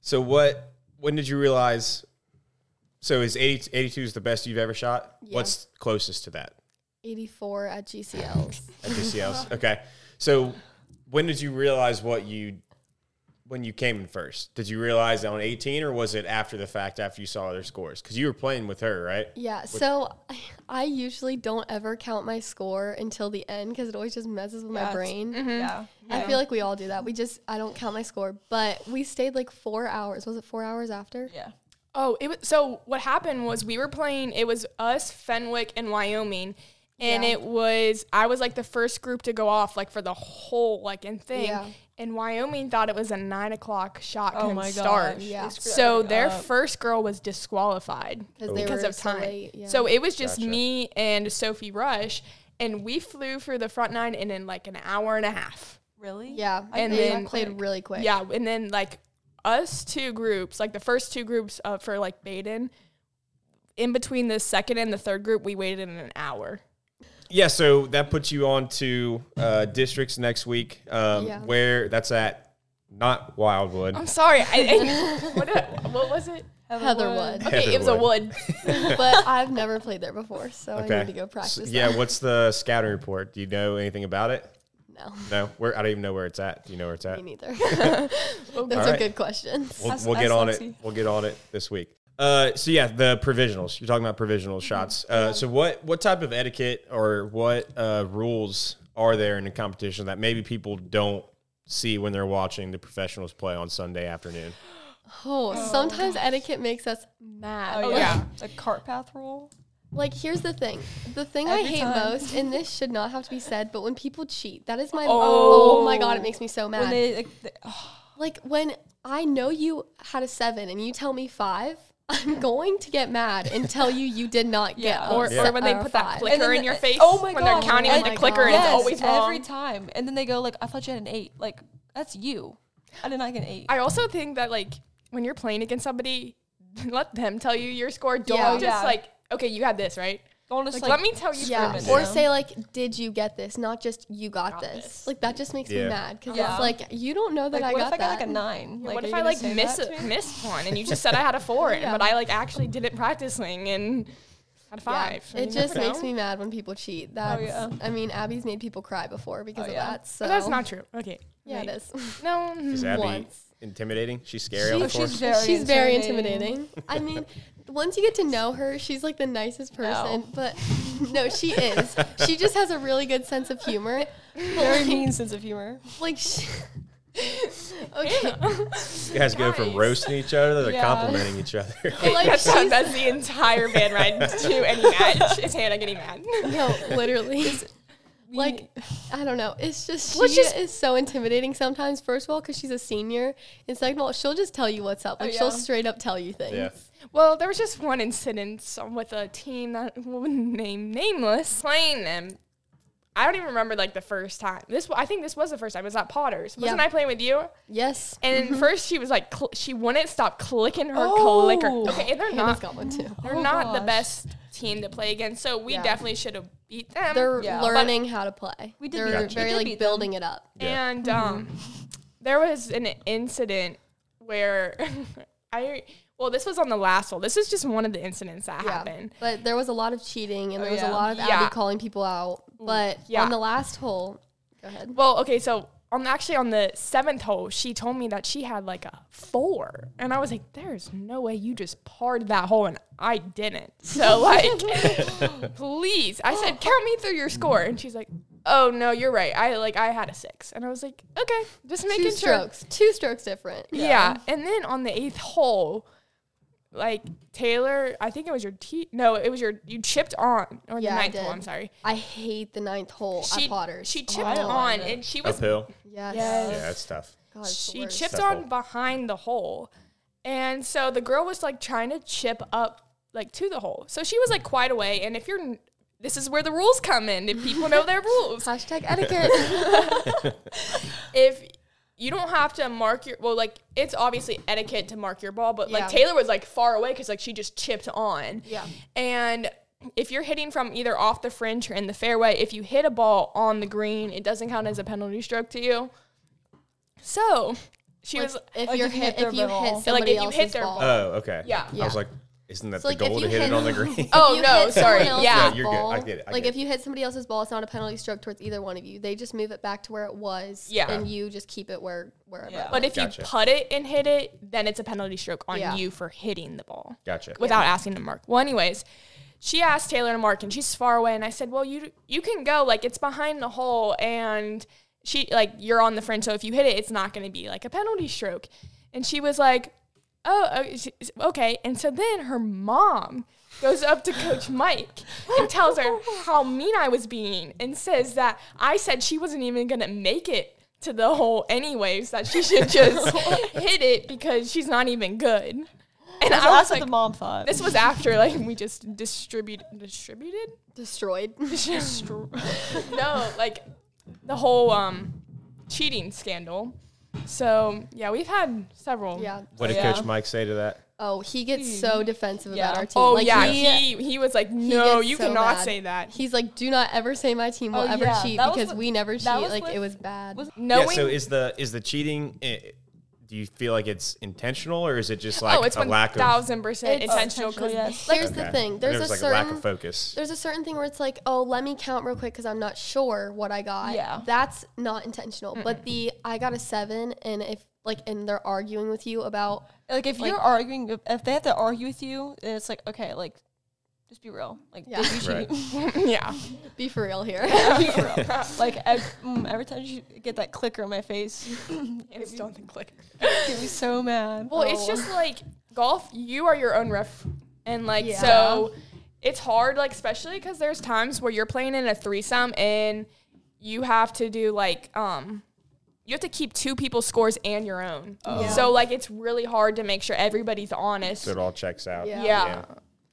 So what? When did you realize? So is 80, 82 is the best you've ever shot? Yeah. What's closest to that 84 at GCLs. at GCLs? okay. So when did you realize what you when you came in first? Did you realize on 18 or was it after the fact after you saw their scores? Because you were playing with her, right? Yeah, so I usually don't ever count my score until the end because it always just messes with Yeah, my it's- brain. Mm-hmm. Yeah. I feel like we all do that. We just I don't count my score, but we stayed like four hours. Was it four hours after? Yeah. Oh, it was so what happened was we were playing it was us, Fenwick, and Wyoming. And Yeah. it was I was like the first group to go off like for the whole like and thing. Yeah. And Wyoming thought it was a nine o'clock shot Oh couldn't my start. gosh. Yeah. So their up. first girl was disqualified Because oh. they because of so time. late, yeah. So it was just Gotcha. me and Sophie Rush, and we flew for the front nine in, in like an hour and a half. Really? yeah, And they then- played really quick. Yeah, and then like us two groups, like the first two groups uh, for like Badin, in between the second and the third group, we waited in an hour. Yeah, so that puts you on to uh, districts next week, um, Yeah. where that's at not Wildwood. I'm sorry. I, I, what, what was it? Heatherwood. Okay, it was a wood. but I've never played there before, so I need to go S- practice. yeah, what's the scouting report? Do you know anything about it? No, No, where I don't even know where it's at. Do you know where it's at? me neither. Those All are right. good questions. We'll, we'll get on it. We'll get on it this week. Uh, so yeah, the provisionals. You're talking about provisional shots. Uh, so what what type of etiquette or what uh, rules are there in a competition that maybe people don't see when they're watching the professionals play on Sunday afternoon? Oh, sometimes etiquette makes us mad. Oh, Oh, yeah. yeah. The cart path rule. Like, here's the thing. The thing I hate time. most, and this should not have to be said, but when people cheat, that is my oh, my god, it makes me so mad. When they, like, they- oh, like when I know you had a seven and you tell me five, I'm going to get mad and tell you you did not get Yeah. a Or, se- or when they put that five. clicker then in your face. oh my when God. they're counting Oh with my the clicker, God. and it's always wrong. every time. And then they go like, "I thought you had an eight. Like that's you. I did not get an eight. I also think that like when you're playing against somebody, let them tell you your score. Don't Yeah. just Yeah. like, okay, you had this, right? Don't just Like, like, let me tell you Yeah, for a or say like, "Did you get this?" Not just "You got, Got this. this. Like that just makes Yeah. me mad because Yeah. it's like you don't know that like, I what got if I got that. like a nine? Like, what are if you I gonna like say miss that to me? missed one and you just said I had a four, Yeah. but I like actually didn't practicing and had a Yeah, five. it just You know? makes me mad when people cheat. Oh, that's, yeah. I mean, Abby's made people cry before because Oh, of yeah. that. So But that's not true. Okay. Yeah, wait. it is. No. Is mm, Abby Once. Intimidating? She's scary She- on the Oh, floor. she's very she's very intimidating. intimidating. I mean, once you get to know her, she's like the nicest person. No. But no, she is. She just has a really good sense of humor. Very mean sense of humor. Like, she, okay, You guys go from roasting each other to Yeah. complimenting each other. like that's, that's the entire band ride to any match. Is Hannah getting mad? no, literally. Like, I don't know. It's just she Well, it's just- is so intimidating sometimes. First of all, because she's a senior, and second of all, she'll just tell you what's up. Oh, Like she'll straight up tell you things. Yeah. Well, there was just one incident with a team that will name nameless playing them. I don't even remember like the first time. This I think this was the first time. It was at Potter's. Wasn't Yeah. I playing with you? Yes. And mm-hmm. first she was like cl- she wouldn't stop clicking her Oh. clicker. Okay, and they're Hannah's not got one too. they're Oh, not the best team to play against. So we Yeah. definitely should have beat them. They're Yeah. learning how to play. We did They're. Gotcha. Very did like beat them. building it up. Yeah. And um, there was an incident where I well, this was on the last hole. This is just one of the incidents that Yeah. happened. But there was a lot of cheating and Oh, there was a lot of Yeah. Abby calling people out. But Yeah. on the last hole, go ahead. Well, okay, so on actually on the seventh hole, she told me that she had like a four, and I was like, "There's no way you just parred that hole," and I didn't. So like, please, I said, "Count me through your score," and she's like, "Oh no, you're right. I like I had a six, and I was like, "Okay, just making Two sure." strokes. Two strokes different. Yeah. And then on the eighth hole, like Taylor, I think it was your T. No, it was your you chipped on or Yeah, the I ninth hole. did. I'm sorry. I hate the ninth hole She at Potters. she Oh, chipped I don't on and she was Uphill. Yes. Yes. Yeah, that's tough. God, she chipped Tough on hole. behind the hole. And so the girl was like trying to chip up like to the hole. So she was like quite away. And if you're, this is where the rules come in. If people know their rules, Hashtag etiquette. if you don't have to mark your, well, like it's obviously etiquette to mark your ball, but Yeah. like Taylor was like far away because like she just chipped on. yeah. And if you're hitting from either off the fringe or in the fairway, if you hit a ball on the green, it doesn't count as a penalty stroke to you. So she Like, was if like you're if hit, hit if you ball. hit Like, if you hit their ball. Oh, okay. Yeah. I was like, isn't that So, the like, if goal to you hit, it on the green? Oh, no, sorry. Yeah. Yeah, you're good. I get it. I like get if you hit somebody else's ball, it's not a penalty stroke towards either one of you. They just move it back to where it was. Yeah. And you just keep it where wherever. Yeah. it But if Gotcha. you putt it and hit it, then it's a penalty stroke on Yeah. you for hitting the ball Gotcha. without asking to mark. Well, anyways, she asked Taylor to mark, and she's far away. And I said, "Well, you you can go. Like it's behind the hole, and she like you're on the fringe. So if you hit it, it's not going to be like a penalty stroke." And she was like, "Oh, uh, okay." And so then her mom goes up to Coach Mike and tells her how mean I was being, and says that I said she wasn't even going to make it to the hole anyways. That she should just hit it because she's not even good. And That's, I was that's like, what the mom thought. this was after like we just distributed distributed destroyed. no like the whole um cheating scandal. So yeah, we've had several. yeah. What did Yeah. Coach Mike say to that? Oh, he gets hmm. so defensive Yeah. about our team. Oh like, yeah, he, he, he was like, no, you so cannot mad. say that. He's like, do not ever say my team will Oh, ever yeah, cheat that because what- we never cheat. Like with- it was bad. was- Knowing yeah. So is the is the cheating? Eh, Do you feel like it's intentional or is it just oh, like oh, it's a one lack of? thousand percent It's- intentional. intentional, 'cause yes. Here's Okay. the thing. There's, There's a like certain a lack of focus. there's a certain thing where it's like, oh, let me count real quick because I'm not sure what I got. Yeah. That's not intentional. But the I got a seven, and if like, and they're arguing with you about like if like- you're arguing, if- if they have to argue with you, then it's like okay, like just be real. Like Yeah. Right. cheat? yeah, be for real here. Be for real. like ev- mm, every time you get that clicker on my face, it's don't think click. get me so mad. Well, it's Oh. just like golf. You are your own ref, and like Yeah. so, it's hard. Like especially because there's times where you're playing in a threesome and you have to do like um, you have to keep two people's scores and your own. Yeah. So like it's really hard to make sure everybody's honest. so it all checks out. Yeah. yeah.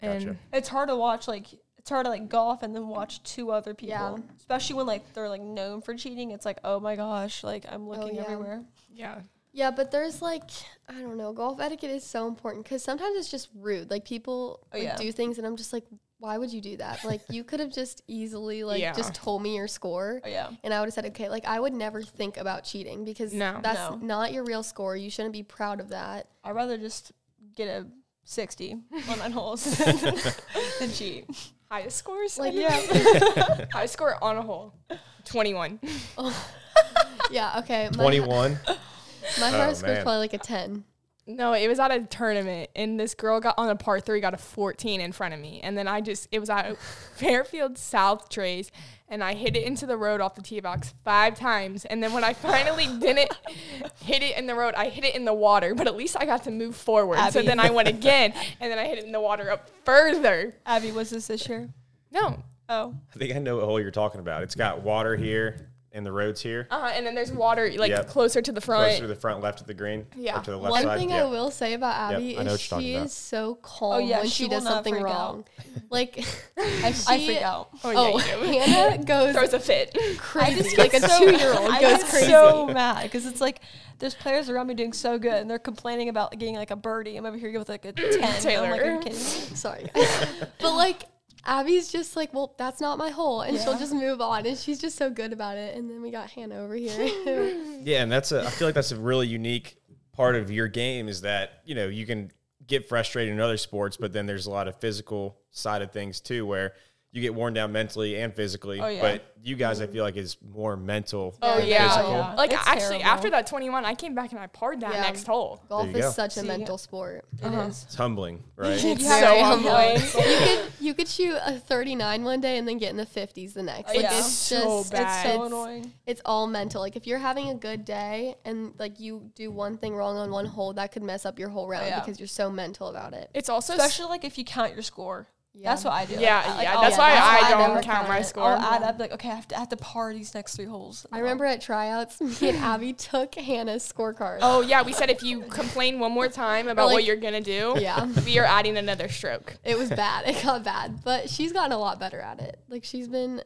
Gotcha. And it's hard to watch like it's hard to like golf and then watch two other people. Yeah. Especially when like they're like known for cheating. It's like, oh my gosh, like I'm oh, looking yeah. everywhere. yeah. Yeah, but there's like I don't know, golf etiquette is so important because sometimes it's just rude. Like people Oh, like, yeah. do things, and I'm just like, why would you do that? Like you could have just easily like Yeah. just told me your score, Oh yeah. and I would have said, okay. Like I would never think about cheating because No. that's No. not your real score. You shouldn't be proud of that. I'd rather just get a 60 on nine holes than cheat. Highest scores. Like Yeah. highest score on a hole. Twenty one. yeah, okay. My, Twenty one. My Oh, highest score is probably like a ten. No, it was at a tournament, and this girl got on a par three, got a 14 in front of me, and then I just it was at Fairfield South Trace, and I hit it into the road off the tee box five times, and then when I finally didn't hit it in the road, I hit it in the water, but at least I got to move forward. So then I went again, and then I hit it in the water up further. Abby, was this this year? No, Oh. I think I know what hole you're talking about. It's got water here and the roads here. uh, and then there's water like Yep. closer to the front. Closer to the front left of the green. Yeah. Or to the left One side. thing yeah. I will say about Abby I know is she talking is so calm yeah, when she she, does something wrong. Like I, if I freak out. oh, Oh, yeah. Hannah goes throws a fit. crazy. get Like a so- two year old I goes get crazy. so mad because it's like there's players around me doing so good and they're complaining about getting like a birdie. I'm over here with like a 10. Taylor. I'm like, are Taylor. you kidding me? Sorry. but like Abby's just like, well, that's not my hole, and she'll just move on, and she's just so good about it. And then we got Hannah over here. Yeah, and that's a. I feel like that's a really unique part of your game is that you know you can get frustrated in other sports, but then there's a lot of physical side of things too, where you get worn down mentally and physically. Oh, yeah. But you guys, I feel like, is more mental. Oh than yeah. physical. Yeah. Like It's actually, terrible. after that 21, I came back and I parred that Yeah. next hole. Golf is go. such a See? mental sport. It uh-huh. is. It's humbling, right? It's It's so humbling. humbling. you could you could shoot a 39 one day and then get in the 50s the next. Oh, like Yeah. it's So just bad. So annoying. it's all mental. Like if you're having a good day and like you do one thing wrong on one hole, that could mess up your whole round oh, Yeah. because you're so mental about it. It's also s- Especially like if you count your score. Yeah. That's what I do. Yeah, like, yeah. I'll- That's yeah, why that's why I I don't count count my score. I'll add up like okay, I have to, I have to par these next three holes. I remember at tryouts, me and Abby took Hannah's scorecard. Oh yeah, we said if you complain one more time about like- what you're gonna do, Yeah. we are adding another stroke. It was bad. It got bad, but she's gotten a lot better at it. Like she's been.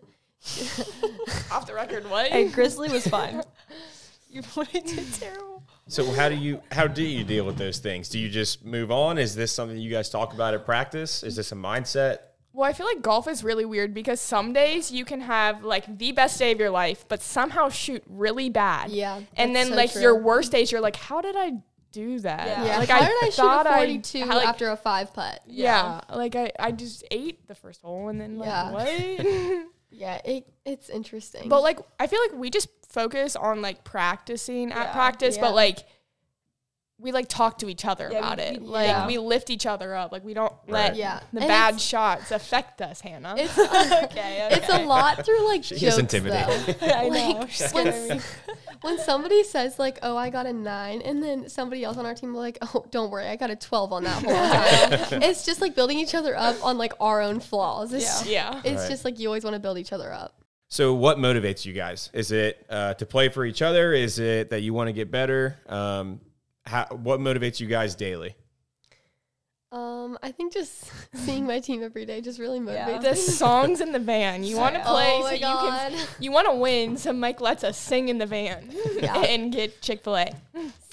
Off the record, what? Hey, Grizzly was fine. you really did terrible. So how do you how do you deal with those things? Do you just move on? Is this something you guys talk about at practice? Is this a mindset? Well, I feel like golf is really weird because some days you can have like the best day of your life, but somehow shoot really bad. Yeah, And that's then so like true. your worst days, you're like, how did I do that? Yeah. Yeah. Like How I did I shoot thought a I- 42 how, like, after a five putt? Yeah. Like I, I just ate the first hole and then like Yeah. what? Yeah, it, it's interesting. but like I feel like we just focus on like practicing at Yeah. practice, Yeah. but like we like talk to each other Yeah, about we- it. we- like yeah. we lift each other up. Like we don't let Yeah. the And bad shots affect us, Hannah. it's okay, it's a lot through like She jokes is intimidated. I know. Like, when, when somebody says like, "Oh, I got a nine," and then somebody else on our team will like, "Oh, don't worry, I got a twelve on that whole time." it's just like building each other up on like our own flaws. It's, yeah. it's Right. just like you always want to build each other up. So what motivates you guys? Is it uh, to play for each other? Is it that you want to get better? Um, how, what motivates you guys daily? Um, I think just seeing my team every day just really Yeah. motivates the songs in the van. You want to play oh so you can you want to win, so Mike lets us sing in the van Yeah. and get Chick Fil A.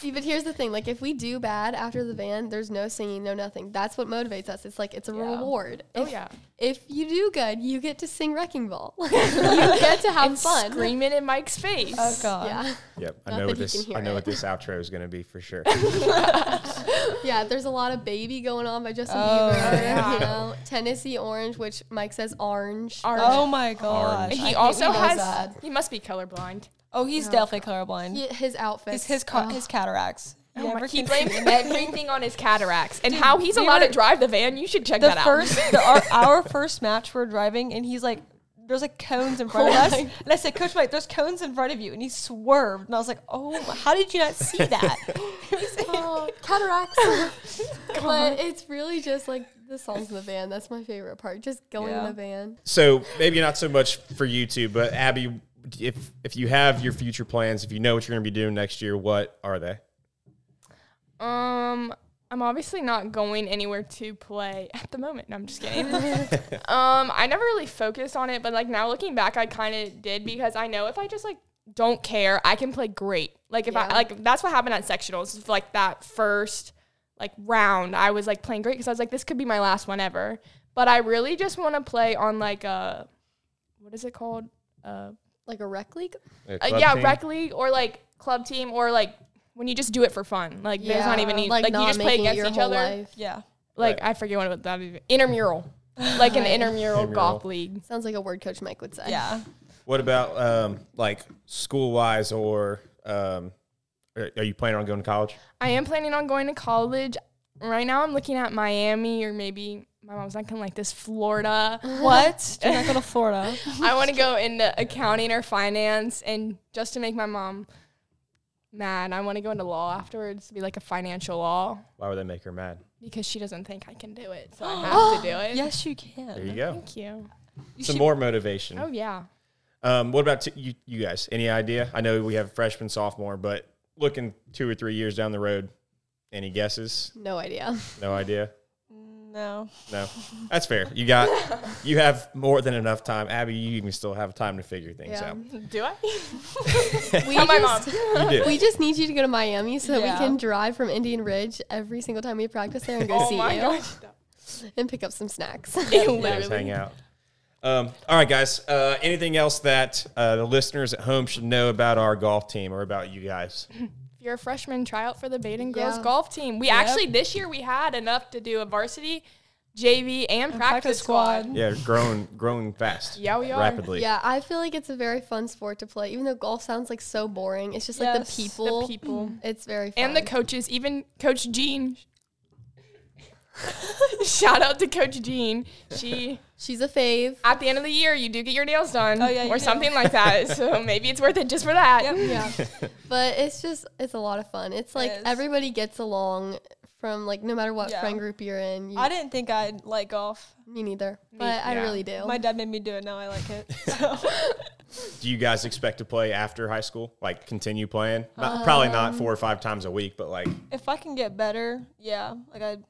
See, but here's the thing: like, if we do bad after the van, there's no singing, no nothing. That's what motivates us. It's like it's a Yeah. reward. Oh If- yeah, If you do good, you get to sing Wrecking Ball. you get to have and fun. screaming in Mike's face. Oh god. Yeah, Yep, I Not know what this. I know it. what this outro is going to be for sure. yeah. There's a lot of "Baby" going on by Justin Oh, Bieber. yeah. You know, Tennessee Orange, which Mike says orange. Orange. Oh my god. and I he hate also he has. that. He must be colorblind. Oh, he's definitely colorblind. He- his outfit. His his, ca- his cataracts. Oh my- he blames everything on his cataracts and how he's we allowed were- to drive the van. You should check the that out. first the, our, our first match we're driving and he's like there's like cones in front of Oh us and i said coach mike there's cones in front of you and he swerved and i was like oh how did you not see that oh, cataracts. but it's really just like the songs in the van. That's my favorite part. Just going in the van. so maybe not so much for you two, but Abby, if if you have your future plans, if you know what you're going to be doing next year, what are they? Um, I'm obviously not going anywhere to play at the moment. No, I'm just kidding. um, I never really focused on it, but like now looking back, I kind of did because I know if I just like don't care, I can play great. Like if I like that's what happened at sectionals. Like that first like round, I was like playing great because I was like, this could be my last one ever. But I really just want to play on like a what is it called? Uh, Like a rec league. A uh, yeah, team? rec league or like club team or like when you just do it for fun. Like there's not even need, like, you not just play against each other. life. yeah Like Right. I forget what that is. Intramural, like an Right. intramural Intramural. golf league. Sounds like a word Coach Mike would say. yeah What about um, like school wise or um, are, are you planning on going to college? I am planning on going to college. Right now, I'm looking at Miami or maybe my mom's not gonna like this Florida. what do not go to florida I want to go into accounting or finance, and just to make my mom mad, I want to go into law afterwards. Be like a financial law Why would that make her mad? because she doesn't think I can do it, so I have to do it. yes you can There you go. Thank you. You Some should- more motivation. Oh yeah. Um, what about t- you, you guys? Any idea? I know we have freshman, sophomore, but looking two or three years down the road, any guesses? No idea. No idea. no No, that's fair. You got, you have more than enough time. Abby, you even still have time to figure things Yeah. out. Do I? We Tell my just, You do. we just need you to go to Miami so that Yeah. we can drive from Indian Ridge every single time we practice there and go oh see my you gosh. and pick up some snacks. You guys Literally. hang out. Um, all right, guys. Uh, anything else that uh, the listeners at home should know about our golf team or about you guys? If you're a freshman, try out for the Badin girls Yeah. golf team. We actually this year we had enough to do a varsity. JV, and practice, practice squad. squad. Yeah, growing growing fast. Yeah, we are. rapidly. Yeah, I feel like it's a very fun sport to play. Even though golf sounds like so boring, it's just like Yes, the the people. The people. It's very fun. And the coaches, even Coach Jean. Shout out to Coach Jean. She She's a fave. at the end of the year you do get your nails done Oh, yeah, you or do. something like that. So maybe it's worth it just for that. Yep. Yeah, but it's just it's a lot of fun. It's like is. everybody gets along from like no matter what Yeah. friend group you're in. You, I didn't think I'd like golf. me neither, but I really do. My dad made me do it. Now I like it. So. Do you guys expect to play after high school? Like continue playing? Not, probably not um, four or five times a week, but like if I can get better, yeah, like I'd.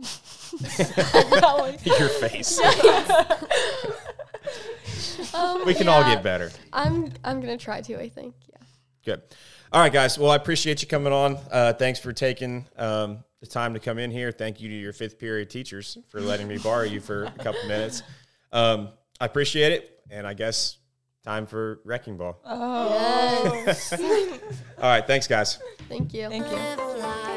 Probably. your face. Um, We can all get better. I'm I'm gonna try to. I think. Yeah. Good. All right, guys. Well, I appreciate you coming on. Uh, thanks for taking um, the time to come in here. Thank you to your fifth period teachers for letting me borrow you for a couple minutes. Um, I appreciate it. And I guess time for wrecking ball. Yes. All right. Thanks, guys. Thank you. Thank you.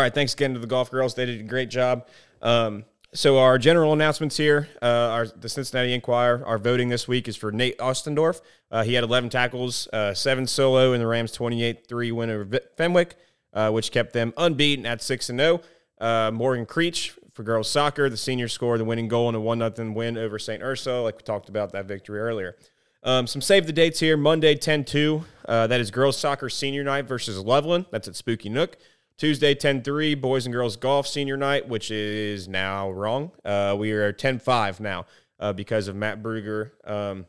Right. Thanks again to the golf girls. They did a great job. Um, so our general announcements here, uh, our the Cincinnati Enquirer, our voting this week is for Nate Ostendorf. Uh, he had 11 tackles, uh, seven solo in the Rams' 28-3 win over Fenwick, uh, which kept them unbeaten at six and zero. Uh, Morgan Creech for girls soccer, the senior scored the winning goal in a one 0 win over St. Ursula, like we talked about that victory earlier. Um, some save the dates here. Monday 10-2, uh, that is girls soccer senior night versus Loveland. That's at Spooky Nook. Tuesday, 10 3, boys and girls golf senior night, which is now wrong. Uh, we are 10 5 now uh, because of Matt Bruger um,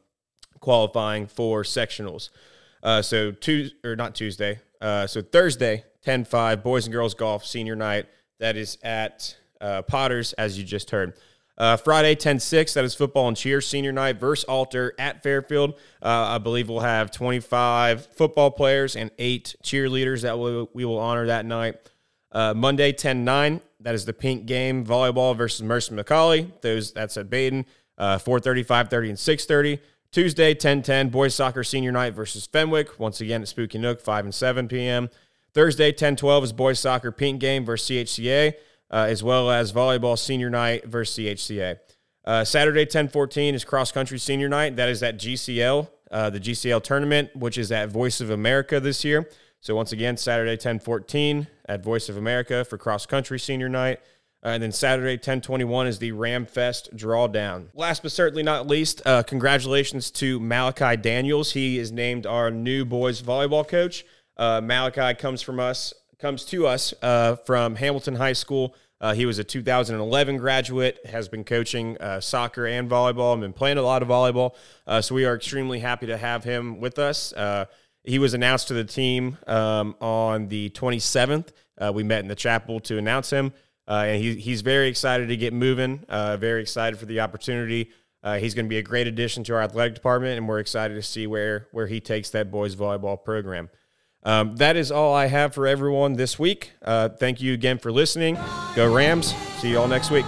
qualifying for sectionals. Uh, so, Tuesday, or not Tuesday, uh, so Thursday, 10 5, boys and girls golf senior night. That is at uh, Potters, as you just heard. Uh, Friday, 10 6, that is football and cheer senior night versus Alter at Fairfield. Uh, I believe we'll have 25 football players and eight cheerleaders that we, we will honor that night. Uh, Monday, 10 9, that is the pink game volleyball versus Mercy McAuley. Those That's at Badin. Uh, 4.30, 5.30, and 6.30. Tuesday, 10 10, boys soccer senior night versus Fenwick. Once again at Spooky Nook, 5 and 7 p.m. Thursday, 10 12 is boys soccer pink game versus CHCA, uh, as well as volleyball senior night versus CHCA. Uh, Saturday, 10 14 is cross country senior night. That is at GCL, uh, the GCL tournament, which is at Voice of America this year. So, once again, Saturday, 10 14 at Voice of America for cross country senior night. Uh, and then Saturday, 1021 is the Ram Fest drawdown. Last but certainly not least, uh, congratulations to Malachi Daniels. He is named our new boys volleyball coach. Uh, Malachi comes from us, comes to us uh, from Hamilton High School. Uh, he was a 2011 graduate, has been coaching uh, soccer and volleyball, and been playing a lot of volleyball. Uh, so we are extremely happy to have him with us. Uh, he was announced to the team um, on the 27th. Uh, we met in the chapel to announce him. And he, he's very excited to get moving, very excited for the opportunity. He's going to be a great addition to our athletic department, and we're excited to see where, where he takes that boys volleyball program. Um, that is all I have for everyone this week. Uh, thank you again for listening. Go Rams. See you all next week.